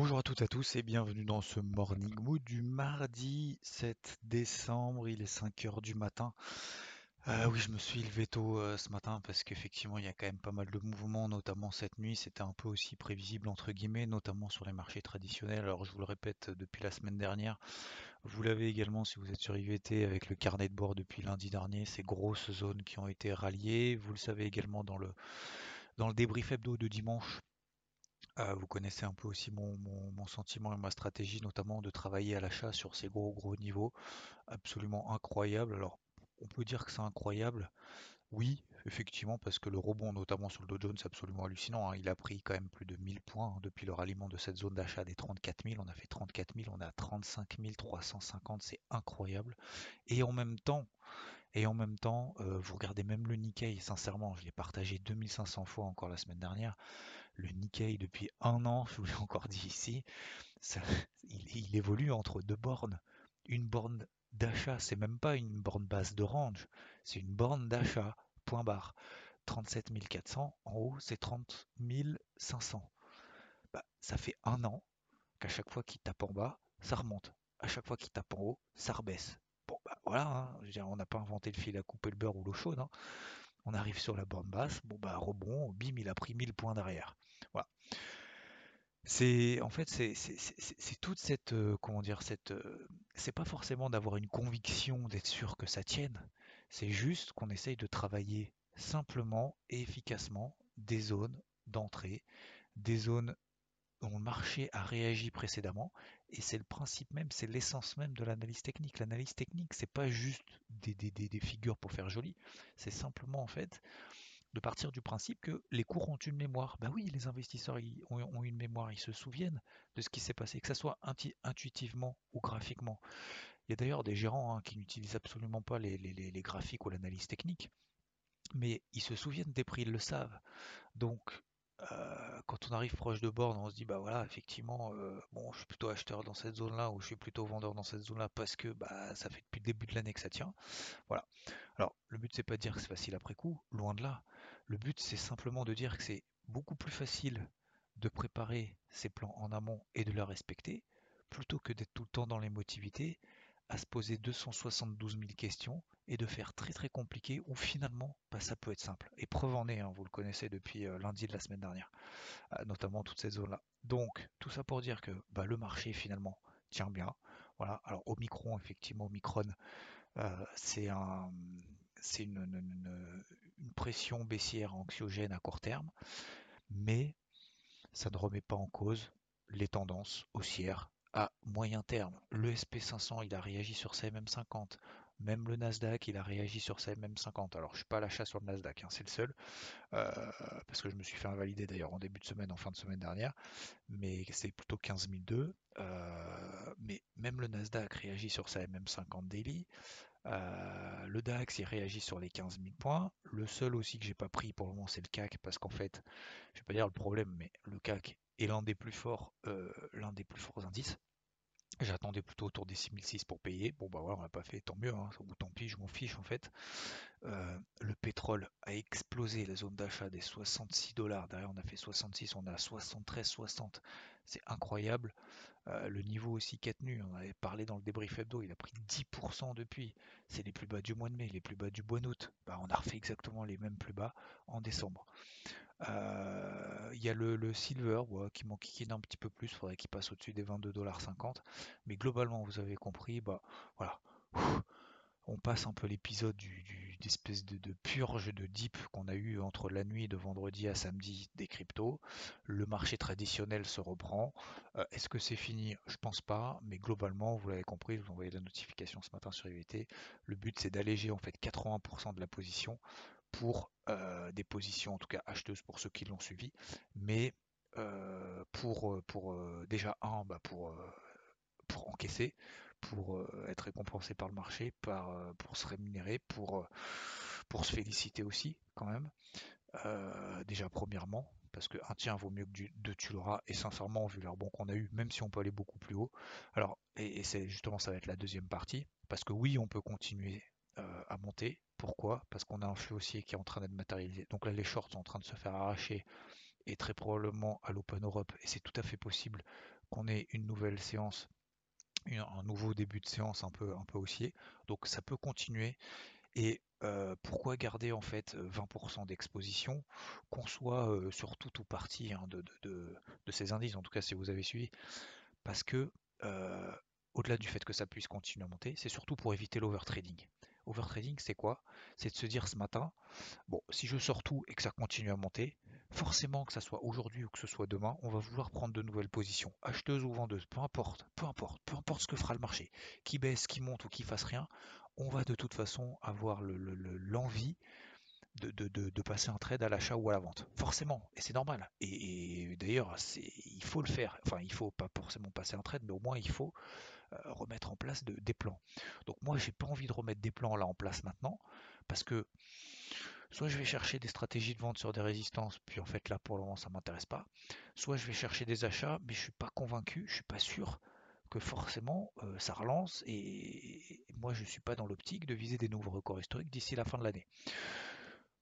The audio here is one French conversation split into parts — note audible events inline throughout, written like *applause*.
Bonjour à toutes et à tous et bienvenue dans ce Morning Mood du mardi 7 décembre. Il est 5 heures du matin. Euh, oui, je me suis levé tôt euh, ce matin parce qu'effectivement, il y a quand même pas mal de mouvements, notamment cette nuit. C'était un peu aussi prévisible, entre guillemets, notamment sur les marchés traditionnels. Alors, je vous le répète depuis la semaine dernière, vous l'avez également si vous êtes sur IVT avec le carnet de bord depuis lundi dernier, ces grosses zones qui ont été ralliées. Vous le savez également dans le, dans le débrief hebdo de dimanche. Euh, vous connaissez un peu aussi mon, mon- mon sentiment et ma stratégie, notamment de travailler à l'achat sur ces gros gros niveaux absolument incroyables. Alors, on peut dire que c'est incroyable. Oui, effectivement, parce que le rebond, notamment sur le Dow Jones, c'est absolument hallucinant. hein. Il a pris quand même plus de 1000 points hein, depuis le ralliement de cette zone d'achat des 34 000. On a fait 34 000, on à 35 350, c'est incroyable. Et en même temps, et en même temps, euh, vous regardez même le Nikkei, sincèrement, je l'ai partagé 2500 fois encore la semaine dernière. Le Nikkei, depuis un an, je vous l'ai encore dit ici, il, évolue entre deux bornes. Une borne d'achat, c'est même pas une borne basse de range, c'est une borne d'achat, point barre. 37 400, en haut c'est 30 500. Bah, ça fait un an qu'à chaque fois qu'il tape en bas, ça remonte. À chaque fois qu'il tape en haut, ça rebaisse. Bon, bah voilà, hein, on n'a pas inventé le fil à couper le beurre ou l'eau chaude. hein. On arrive sur la borne basse, bon bah rebond, bim, il a pris 1000 points derrière. C'est en fait c'est toute cette euh, comment dire cette euh, c'est pas forcément d'avoir une conviction d'être sûr que ça tienne. C'est juste qu'on essaye de travailler simplement et efficacement des zones d'entrée, des zones dont le marché a réagi précédemment, et c'est le principe même, c'est l'essence même de l'analyse technique. L'analyse technique, c'est pas juste des, des- des- des figures pour faire joli, c'est simplement en fait de partir du principe que les cours ont une mémoire. Ben oui, les investisseurs ils ont, une mémoire, ils se souviennent de ce qui s'est passé, que ce soit intuitivement ou graphiquement. Il y a d'ailleurs des gérants hein, qui n'utilisent absolument pas les graphiques ou l'analyse technique, mais ils se souviennent des prix, ils le savent. Donc, euh, quand on arrive proche de borne, on se dit, bah voilà, effectivement, euh, bon, je suis plutôt acheteur dans cette zone-là ou je suis plutôt vendeur dans cette zone-là parce que bah, ça fait depuis le début de l'année que ça tient. Voilà. Alors, le but, c'est pas de dire que c'est facile après coup, loin de là. Le but, c'est simplement de dire que c'est beaucoup plus facile de préparer ses plans en amont et de les respecter, plutôt que d'être tout le temps dans l'émotivité, à se poser 272 000 questions et de faire très très compliqué, ou finalement, bah, ça peut être simple. Et preuve en est, hein, vous le connaissez depuis euh, lundi de la semaine dernière, euh, notamment toute cette zone-là. Donc, tout ça pour dire que bah, le marché finalement tient bien. Voilà. Alors, Omicron, effectivement, Omicron, euh, c'est un, c'est une- une pression baissière anxiogène à court terme, mais ça ne remet pas en cause les tendances haussières à moyen terme. Le SP500, il a réagi sur sa MM50. Même le Nasdaq, il a réagi sur sa MM50. Alors, je ne suis pas à l'achat sur le Nasdaq, hein, c'est le seul, euh, parce que je me suis fait invalider d'ailleurs en début de semaine, en fin de semaine dernière, mais c'est plutôt 15 002. Euh, mais même le Nasdaq réagit sur sa MM50 daily. Euh, le DAX, il réagit sur les 15 000 points. Le seul aussi que j'ai pas pris pour le moment, c'est le CAC, parce qu'en fait, je vais pas dire le problème, mais le CAC est l'un des plus forts, euh, l'un des plus forts indices. J'attendais plutôt autour des 6006 pour payer. Bon bah voilà, on l'a pas fait, tant mieux, hein, ou tant pis, je m'en fiche en fait. Euh, le pétrole a explosé la zone d'achat des 66 dollars. Derrière, on a fait 66, on à 73,60. C'est incroyable. Euh, le niveau aussi qu'a tenu, on avait parlé dans le débrief hebdo, il a pris 10% depuis. C'est les plus bas du mois de mai, les plus bas du mois d'août. Bah, on a refait exactement les mêmes plus bas en décembre. Euh, Il y a le, silver qui m'enquiquine un petit peu plus, faudrait qu'il passe au-dessus des 22,50$. Mais globalement, vous avez compris, bah voilà. On passe un peu l'épisode d'espèce de, purge de dip qu'on a eu entre la nuit de vendredi à samedi des cryptos. Le marché traditionnel se reprend. Euh, est-ce que c'est fini? Je pense pas, mais globalement, vous l'avez compris, vous envoyez la notification ce matin sur IVT. Le but c'est d'alléger en fait 80% de la position pour des positions, en tout cas acheteuses pour ceux qui l'ont suivi, mais pour, pour déjà un, bah, pour, encaisser, pour être récompensé par le marché, par, pour se rémunérer, pour, se féliciter aussi quand même. déjà premièrement, parce que un tien vaut mieux que deux tu l'auras, et sincèrement, vu l'air bon qu'on a eu, même si on peut aller beaucoup plus haut, alors, et, c'est justement ça va être la deuxième partie, parce que oui, on peut continuer à monter. Pourquoi? Parce qu'on a un flux haussier qui est en train d'être matérialisé. Donc là, les shorts sont en train de se faire arracher, et très probablement à l'Open Europe, et c'est tout à fait possible qu'on ait une nouvelle séance un nouveau début de séance un peu, haussier. Donc ça peut continuer. Et pourquoi garder en fait 20% d'exposition, qu'on soit sur tout ou partie hein, de, de, ces indices, en tout cas si vous avez suivi, parce que au-delà du fait que ça puisse continuer à monter, c'est surtout pour éviter l'overtrading. Overtrading, c'est quoi? C'est de se dire ce matin, bon, si je sors tout et que ça continue à monter, forcément que ça soit aujourd'hui ou que ce soit demain, on va vouloir prendre de nouvelles positions, acheteuses ou vendeuses, peu importe, peu importe, peu importe ce que fera le marché, qui baisse, qui monte ou qui fasse rien, on va de toute façon avoir l'envie de, passer un trade à l'achat ou à la vente. Forcément, et c'est normal. Et, d'ailleurs, il faut le faire. Enfin, il faut pas forcément passer un trade, mais au moins il faut euh, remettre en place des plans. Donc moi, j'ai pas envie de remettre des plans là en place maintenant, parce que soit je vais chercher des stratégies de vente sur des résistances, puis en fait là pour le moment ça m'intéresse pas, soit je vais chercher des achats, mais je suis pas convaincu, je suis pas sûr que forcément euh, ça relance et, moi je suis pas dans l'optique de viser des nouveaux records historiques d'ici la fin de l'année.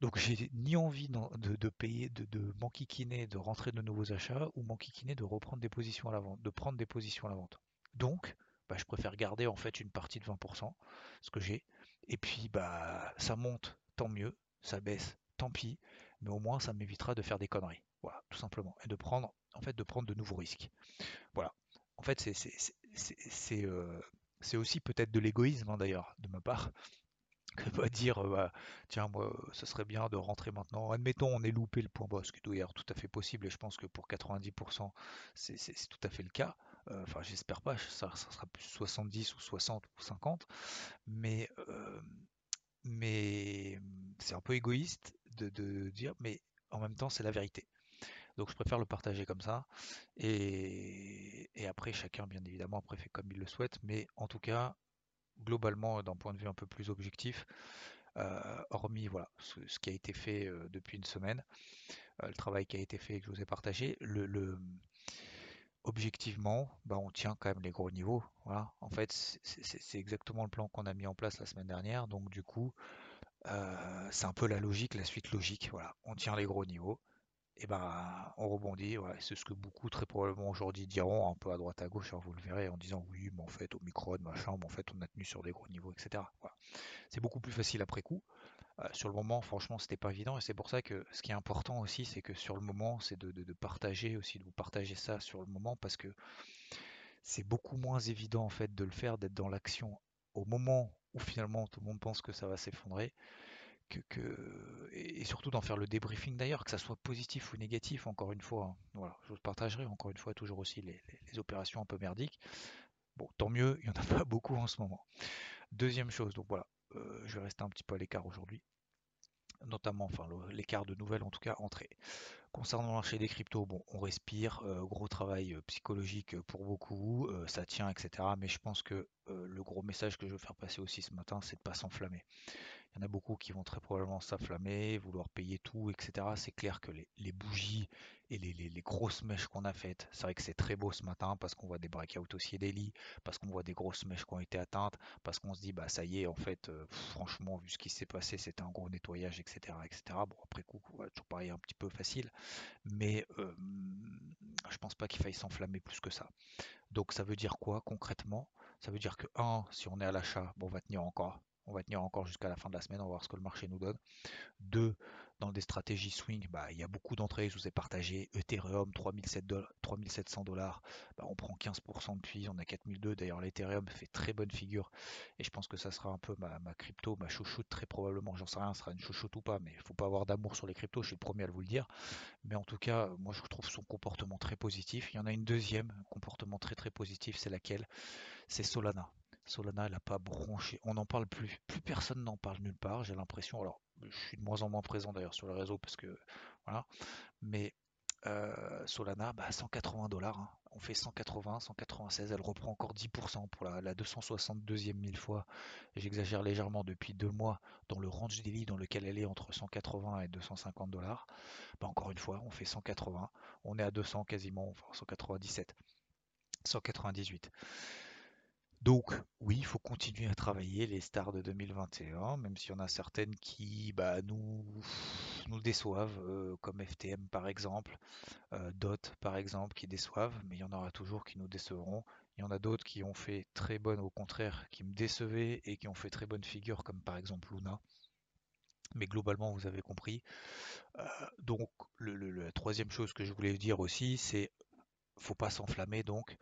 Donc j'ai ni envie de, payer, de, de m'enquiquiner, de rentrer de nouveaux achats, ou m'enquiquiner de reprendre des positions à la vente, de prendre des positions à la vente. Donc, bah, je préfère garder en fait une partie de 20%, ce que j'ai. Et puis bah ça monte, tant mieux, ça baisse, tant pis, mais au moins ça m'évitera de faire des conneries. Voilà, tout simplement. Et de prendre en fait de prendre de nouveaux risques. Voilà. En fait, c'est euh, aussi peut-être de l'égoïsme hein, d'ailleurs de ma part que pas dire bah, tiens moi ce serait bien de rentrer maintenant admettons on est loupé le point bas ce qui est d'ailleurs tout à fait possible et je pense que pour 90% c'est tout à fait le cas enfin, j'espère pas, ça, sera plus 70 ou 60 ou 50. Mais, mais c'est un peu égoïste de, dire, mais en même temps, c'est la vérité. Donc je préfère le partager comme ça. Et, après, chacun, bien évidemment, après fait comme il le souhaite. Mais en tout cas, globalement, d'un point de vue un peu plus objectif, euh, hormis voilà, ce, qui a été fait depuis une semaine, le travail qui a été fait et que je vous ai partagé, le, objectivement, bah, on tient quand même les gros niveaux. Voilà. En fait, c'est exactement le plan qu'on a mis en place la semaine dernière. Donc du coup, euh, c'est un peu la logique, la suite logique. Voilà. On tient les gros niveaux. Et ben on rebondit. C'est ce que beaucoup très probablement aujourd'hui diront un peu à droite à gauche, hein, vous le verrez, en disant oui, mais en fait au micro, machin, mais en fait on a tenu sur des gros niveaux, etc. C'est beaucoup plus facile après coup. Euh, sur le moment, franchement, c'était pas évident et c'est pour ça que ce qui est important aussi, c'est que sur le moment, c'est de, partager aussi, de vous partager ça sur le moment parce que c'est beaucoup moins évident en fait de le faire, d'être dans l'action au moment où finalement tout le monde pense que ça va s'effondrer. Et surtout d'en faire le débriefing d'ailleurs, que ça soit positif ou négatif, encore une fois. Hein. Voilà, je vous partagerai encore une fois toujours aussi les, opérations un peu merdiques. Bon, tant mieux, il n'y en a *laughs* pas beaucoup en ce moment. Deuxième chose, donc voilà, euh, je vais rester un petit peu à l'écart aujourd'hui notamment enfin l'écart de nouvelles en tout cas entrées. Concernant le marché des cryptos, bon, on respire, euh, gros travail euh, psychologique pour beaucoup, ça tient, etc. Mais je pense que le gros message que je veux faire passer aussi ce matin, c'est de pas s'enflammer. Il en a beaucoup qui vont très probablement s'afflammer, vouloir payer tout, etc. C'est clair que les, bougies et les, grosses mèches qu'on a faites, c'est vrai que c'est très beau ce matin parce qu'on voit des breakouts aussi daily, parce qu'on voit des grosses mèches qui ont été atteintes, parce qu'on se dit bah ça y est en fait, euh, franchement vu ce qui s'est passé, c'était un gros nettoyage, etc., etc. Bon après coup, toujours pareil un petit peu facile, mais euh, je pense pas qu'il faille s'enflammer plus que ça. Donc ça veut dire quoi concrètement? Ça veut dire que 1, si on est à l'achat, bon on va tenir encore on va tenir encore jusqu'à la fin de la semaine, on va voir ce que le marché nous donne. Deux, dans des stratégies swing, bah, il y a beaucoup d'entrées, je vous ai partagé. Ethereum, 3700 dollars, bah, on prend 15% depuis, on a 4002. D'ailleurs, l'Ethereum fait très bonne figure. Et je pense que ça sera un peu ma, crypto, ma chouchoute, très probablement. J'en sais rien, ce sera une chouchoute ou pas, mais il ne faut pas avoir d'amour sur les cryptos, je suis le premier à vous le dire. Mais en tout cas, moi, je trouve son comportement très positif. Il y en a une deuxième, comportement très très positif, c'est laquelle? C'est Solana. Solana, elle n'a pas bronché. On n'en parle plus. Plus personne n'en parle nulle part, j'ai l'impression. Alors, je suis de moins en moins présent d'ailleurs sur le réseau parce que voilà. Mais euh, Solana, bah, 180 dollars. Hein. On fait 180, 196. Elle reprend encore 10% pour la, 262e mille fois. J'exagère légèrement depuis deux mois dans le range daily dans lequel elle est entre 180 et 250 dollars. Bah, encore une fois, on fait 180. On est à 200 quasiment, enfin 197, 198. Donc oui, il faut continuer à travailler les stars de 2021, même s'il y en a certaines qui bah, nous, déçoivent, euh, comme FTM par exemple, euh, DOT par exemple, qui déçoivent, mais il y en aura toujours qui nous décevront. Il y en a d'autres qui ont fait très bonne, au contraire, qui me décevaient et qui ont fait très bonne figure, comme par exemple Luna. Mais globalement, vous avez compris. Euh, donc, la troisième chose que je voulais dire aussi, c'est faut pas s'enflammer donc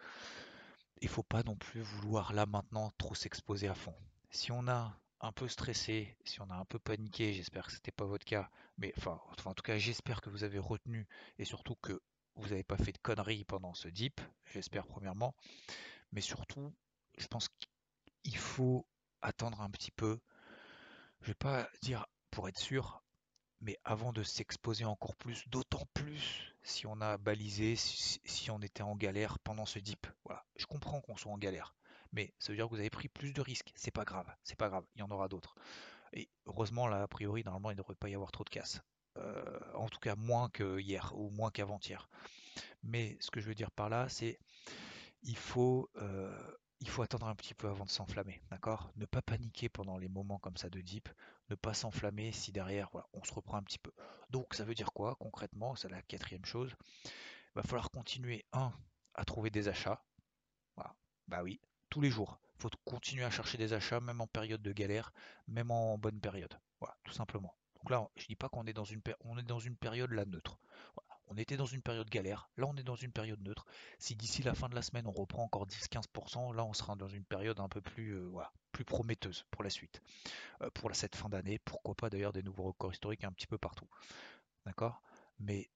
il faut pas non plus vouloir là maintenant trop s'exposer à fond. Si on a un peu stressé, si on a un peu paniqué, j'espère que ce n'était pas votre cas, mais enfin, en tout cas j'espère que vous avez retenu et surtout que vous n'avez pas fait de conneries pendant ce dip, j'espère premièrement, mais surtout je pense qu'il faut attendre un petit peu. Je vais pas dire pour être sûr, mais avant de s'exposer encore plus, d'autant plus si on a balisé, si, on était en galère pendant ce dip. Voilà, je comprends qu'on soit en galère, mais ça veut dire que vous avez pris plus de risques. C'est pas grave, c'est pas grave, il y en aura d'autres. Et heureusement, là, a priori, normalement, il ne devrait pas y avoir trop de casse. Euh, en tout cas, moins que hier ou moins qu'avant-hier. Mais ce que je veux dire par là, c'est il faut euh, attendre un petit peu avant de s'enflammer, d'accord? Ne pas paniquer pendant les moments comme ça de dip, ne pas s'enflammer si derrière, on se reprend un petit peu. Donc ça veut dire quoi concrètement? C'est la quatrième chose. Il va falloir continuer, un, à trouver des achats. Bah oui, tous les jours. Il faut continuer à chercher des achats, même en période de galère, même en bonne période. Voilà, tout simplement. Donc là, je dis pas qu'on est dans une, période là neutre. On était dans une période galère, là on est dans une période neutre. Si d'ici la fin de la semaine on reprend encore 10-15%, là on sera dans une période un peu plus, euh, plus prometteuse pour la suite. Euh, pour cette fin d'année, pourquoi pas d'ailleurs des nouveaux records historiques un petit peu partout. D'accord? Mais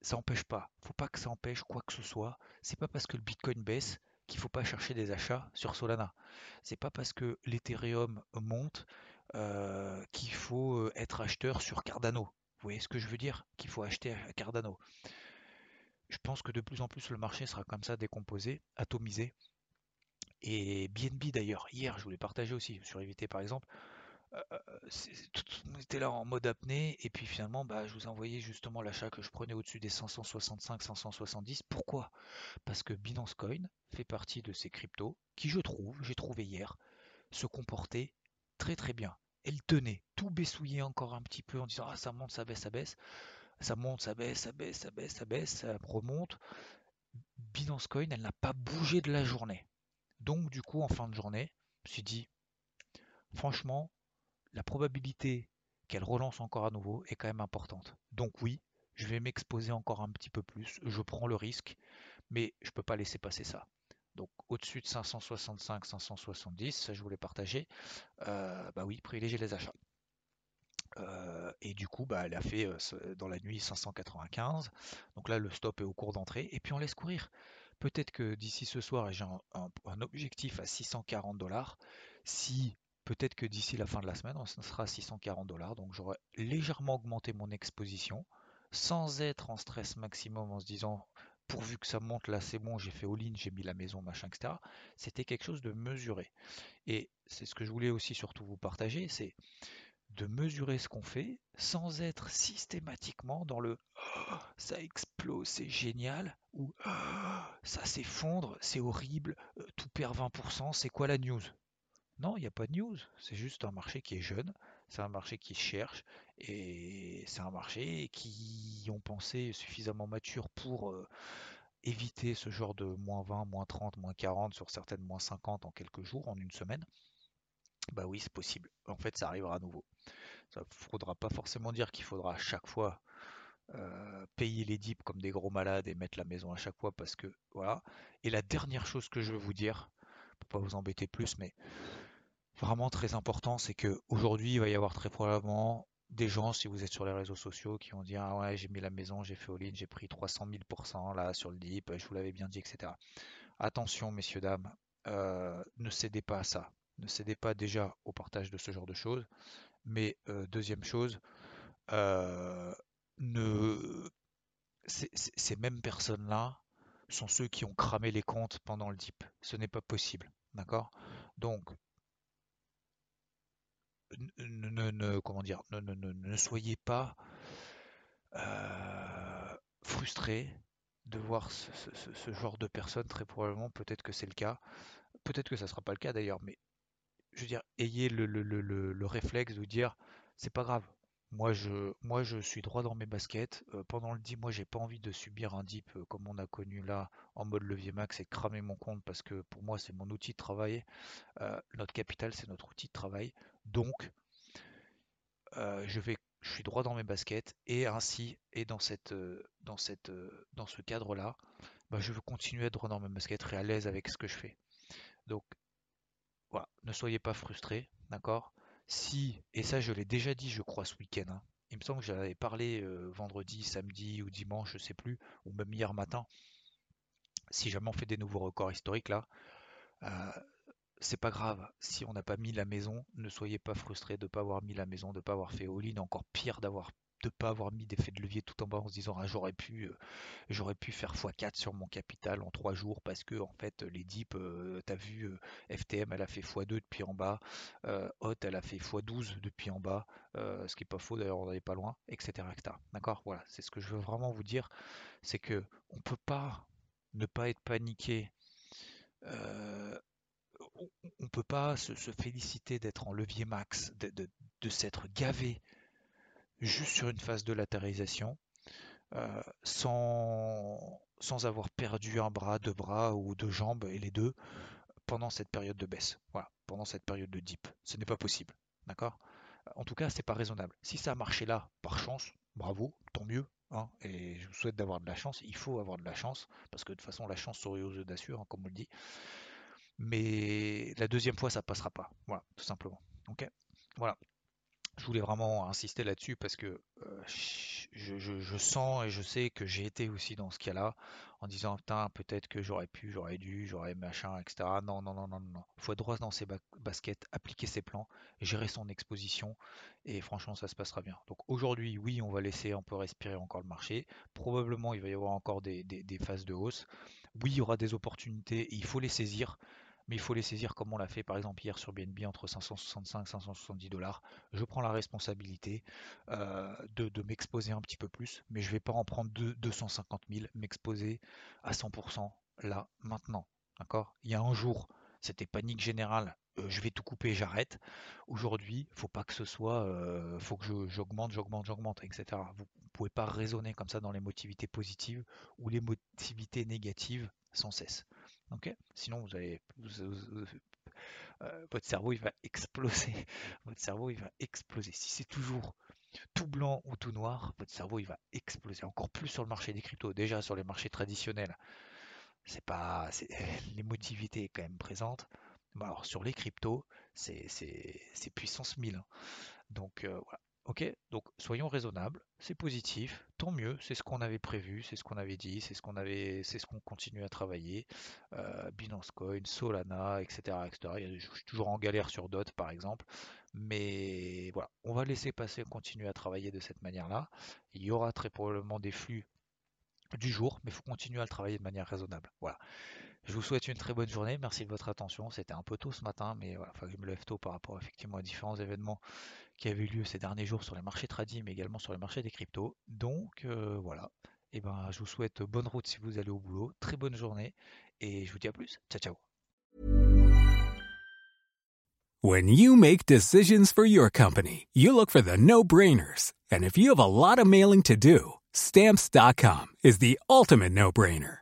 ça n'empêche pas, faut pas que ça empêche quoi que ce soit. C'est pas parce que le Bitcoin baisse qu'il faut pas chercher des achats sur Solana. C'est pas parce que l'Ethereum monte euh, qu'il faut être acheteur sur Cardano. Vous voyez ce que je veux dire? Qu'il faut acheter à Cardano. Je pense que de plus en plus le marché sera comme ça décomposé, atomisé. Et BNB d'ailleurs, hier je voulais partager aussi sur Éviter par exemple, euh, on était là en mode apnée et puis finalement bah, je vous ai envoyé justement l'achat que je prenais au-dessus des 565-570. Pourquoi? Parce que Binance Coin fait partie de ces cryptos qui je trouve, j'ai trouvé hier, se comportaient très très bien elle tenait, tout baissouillé encore un petit peu en disant ah ça monte, ça baisse, ça baisse, ça monte, ça baisse, ça baisse, ça baisse, ça baisse, ça remonte. Binance Coin, elle n'a pas bougé de la journée. Donc du coup en fin de journée, je me suis dit franchement, la probabilité qu'elle relance encore à nouveau est quand même importante. Donc oui, je vais m'exposer encore un petit peu plus, je prends le risque, mais je ne peux pas laisser passer ça donc au-dessus de 565, 570, ça je voulais partager, euh, bah oui, privilégier les achats. Euh, et du coup, bah, elle a fait euh, dans la nuit 595. Donc là, le stop est au cours d'entrée. Et puis on laisse courir. Peut-être que d'ici ce soir, j'ai un, objectif à 640 dollars. Si peut-être que d'ici la fin de la semaine, on sera à 640 dollars. Donc j'aurais légèrement augmenté mon exposition sans être en stress maximum en se disant pourvu que ça monte, là c'est bon, j'ai fait all-in, j'ai mis la maison, machin, etc. C'était quelque chose de mesuré. Et c'est ce que je voulais aussi surtout vous partager, c'est de mesurer ce qu'on fait sans être systématiquement dans le oh, ça explose, c'est génial ou oh, ça s'effondre, c'est horrible, euh, tout perd 20%, c'est quoi la news? Non, il n'y a pas de news, c'est juste un marché qui est jeune, c'est un marché qui cherche et c'est un marché qui ont pensé suffisamment mature pour euh, éviter ce genre de moins 20, moins 30, moins 40 sur certaines moins 50 en quelques jours, en une semaine. Bah oui, c'est possible. En fait, ça arrivera à nouveau. Ça ne faudra pas forcément dire qu'il faudra à chaque fois euh, payer les dips comme des gros malades et mettre la maison à chaque fois parce que voilà. Et la dernière chose que je veux vous dire, pour pas vous embêter plus, mais vraiment très important, c'est que aujourd'hui il va y avoir très probablement des gens, si vous êtes sur les réseaux sociaux, qui vont dire ah ouais j'ai mis la maison, j'ai fait all-in, j'ai pris 300 000% là sur le dip, je vous l'avais bien dit, etc. Attention messieurs dames, euh, ne cédez pas à ça. Ne cédez pas déjà au partage de ce genre de choses. Mais deuxième chose, ne... ces mêmes personnes-là sont ceux qui ont cramé les comptes pendant le dip. Ce n'est pas possible. D'accord? Donc, ne, comment dire, ne, soyez pas frustrés de voir ce, genre de personnes. Très probablement, peut-être que c'est le cas. Peut-être que ça ne sera pas le cas d'ailleurs, mais je veux dire, ayez le, le réflexe de dire c'est pas grave, moi je, suis droit dans mes baskets. Euh, pendant le dip, moi, j'ai pas envie de subir un dip euh, comme on a connu là en mode levier max et cramer mon compte parce que pour moi, c'est mon outil de travail. Euh, notre capital, c'est notre outil de travail. Donc, je vais, je suis droit dans mes baskets et ainsi, et dans cette, dans cette, dans ce cadre-là, bah, je veux continuer à être dans mes baskets et à l'aise avec ce que je fais. Donc, ne soyez pas frustrés, d'accord? Si, et ça je l'ai déjà dit je crois ce week-end, hein. il me semble que j'avais parlé euh, vendredi, samedi ou dimanche, je sais plus, ou même hier matin, si jamais on fait des nouveaux records historiques là, euh, c'est pas grave. Si on n'a pas mis la maison, ne soyez pas frustrés de ne pas avoir mis la maison, de ne pas avoir fait all-in, encore pire d'avoir de pas avoir mis d'effet de levier tout en bas en se disant ah, j'aurais pu euh, j'aurais pu faire x4 sur mon capital en 3 jours parce que en fait les dips euh, t'as vu euh, FTM elle a fait x2 depuis en bas Hot elle a fait x12 depuis en bas ce qui est pas faux d'ailleurs on n'allait pas loin etc etc d'accord? Voilà c'est ce que je veux vraiment vous dire c'est que on peut pas ne pas être paniqué on, ne peut pas se, féliciter d'être en levier max, de s'être gavé juste sur une phase de latéralisation, euh, sans, avoir perdu un bras, deux bras ou deux jambes et les deux pendant cette période de baisse. Voilà, pendant cette période de dip. Ce n'est pas possible. D'accord? En tout cas, c'est pas raisonnable. Si ça a marché là, par chance, bravo, tant mieux. Hein, et je vous souhaite d'avoir de la chance. Il faut avoir de la chance, parce que de toute façon, la chance sourit aux audacieux, hein, comme on le dit. Mais la deuxième fois, ça passera pas. Voilà, tout simplement. Voilà je voulais vraiment insister là-dessus parce que euh, je, sens et je sais que j'ai été aussi dans ce cas-là en disant putain peut-être que j'aurais pu, j'aurais dû, j'aurais machin, etc. Non, non, non, non, non. Faut être droit dans ses baskets, appliquer ses plans, gérer son exposition et franchement ça se passera bien. Donc aujourd'hui, oui, on va laisser un peu respirer encore le marché. Probablement il va y avoir encore des, des phases de hausse. Oui, il y aura des opportunités et il faut les saisir mais il faut les saisir comme on l'a fait par exemple hier sur BNB entre 565 et 570 dollars. Je prends la responsabilité euh, de, m'exposer un petit peu plus, mais je ne vais pas en prendre 250 000, m'exposer à 100% là, maintenant. D'accord? Il y a un jour, c'était panique générale, euh, je vais tout couper, j'arrête. Aujourd'hui, il faut pas que ce soit, euh, faut que j'augmente, j'augmente, j'augmente, etc. Vous ne pouvez pas raisonner comme ça dans les motivités positives ou les motivités négatives sans cesse. Sinon, vous allez, euh, votre cerveau il va exploser. *laughs* Votre cerveau il va exploser. Si c'est toujours tout blanc ou tout noir, votre cerveau il va exploser. Encore plus sur le marché des cryptos. Déjà sur les marchés traditionnels, c'est pas, l'émotivité *laughs* est quand même présente. alors sur les cryptos, c'est puissance 1000. Hein. Donc euh, voilà. Ok, donc soyons raisonnables, c'est positif, tant mieux, c'est ce qu'on avait prévu, c'est ce qu'on avait dit, c'est ce qu'on avait, c'est ce qu'on continue à travailler. Euh, Binance Coin, Solana, etc., etc. je suis toujours en galère sur DOT par exemple, mais voilà, on va laisser passer, continuer à travailler de cette manière-là. Il y aura très probablement des flux du jour, mais il faut continuer à le travailler de manière raisonnable. Voilà. Je vous souhaite une très bonne journée. Merci de votre attention. C'était un peu tôt ce matin, mais voilà, enfin, je me lève tôt par rapport effectivement à différents événements qui avaient eu lieu ces derniers jours sur les marchés tradis, mais également sur les marchés des cryptos. Donc euh, voilà. Et eh ben, je vous souhaite bonne route si vous allez au boulot. Très bonne journée et je vous dis à plus. Ciao, ciao. When you make decisions for your company, you look for the no-brainers. And if you have a lot of mailing to do, stamps.com is the ultimate no-brainer.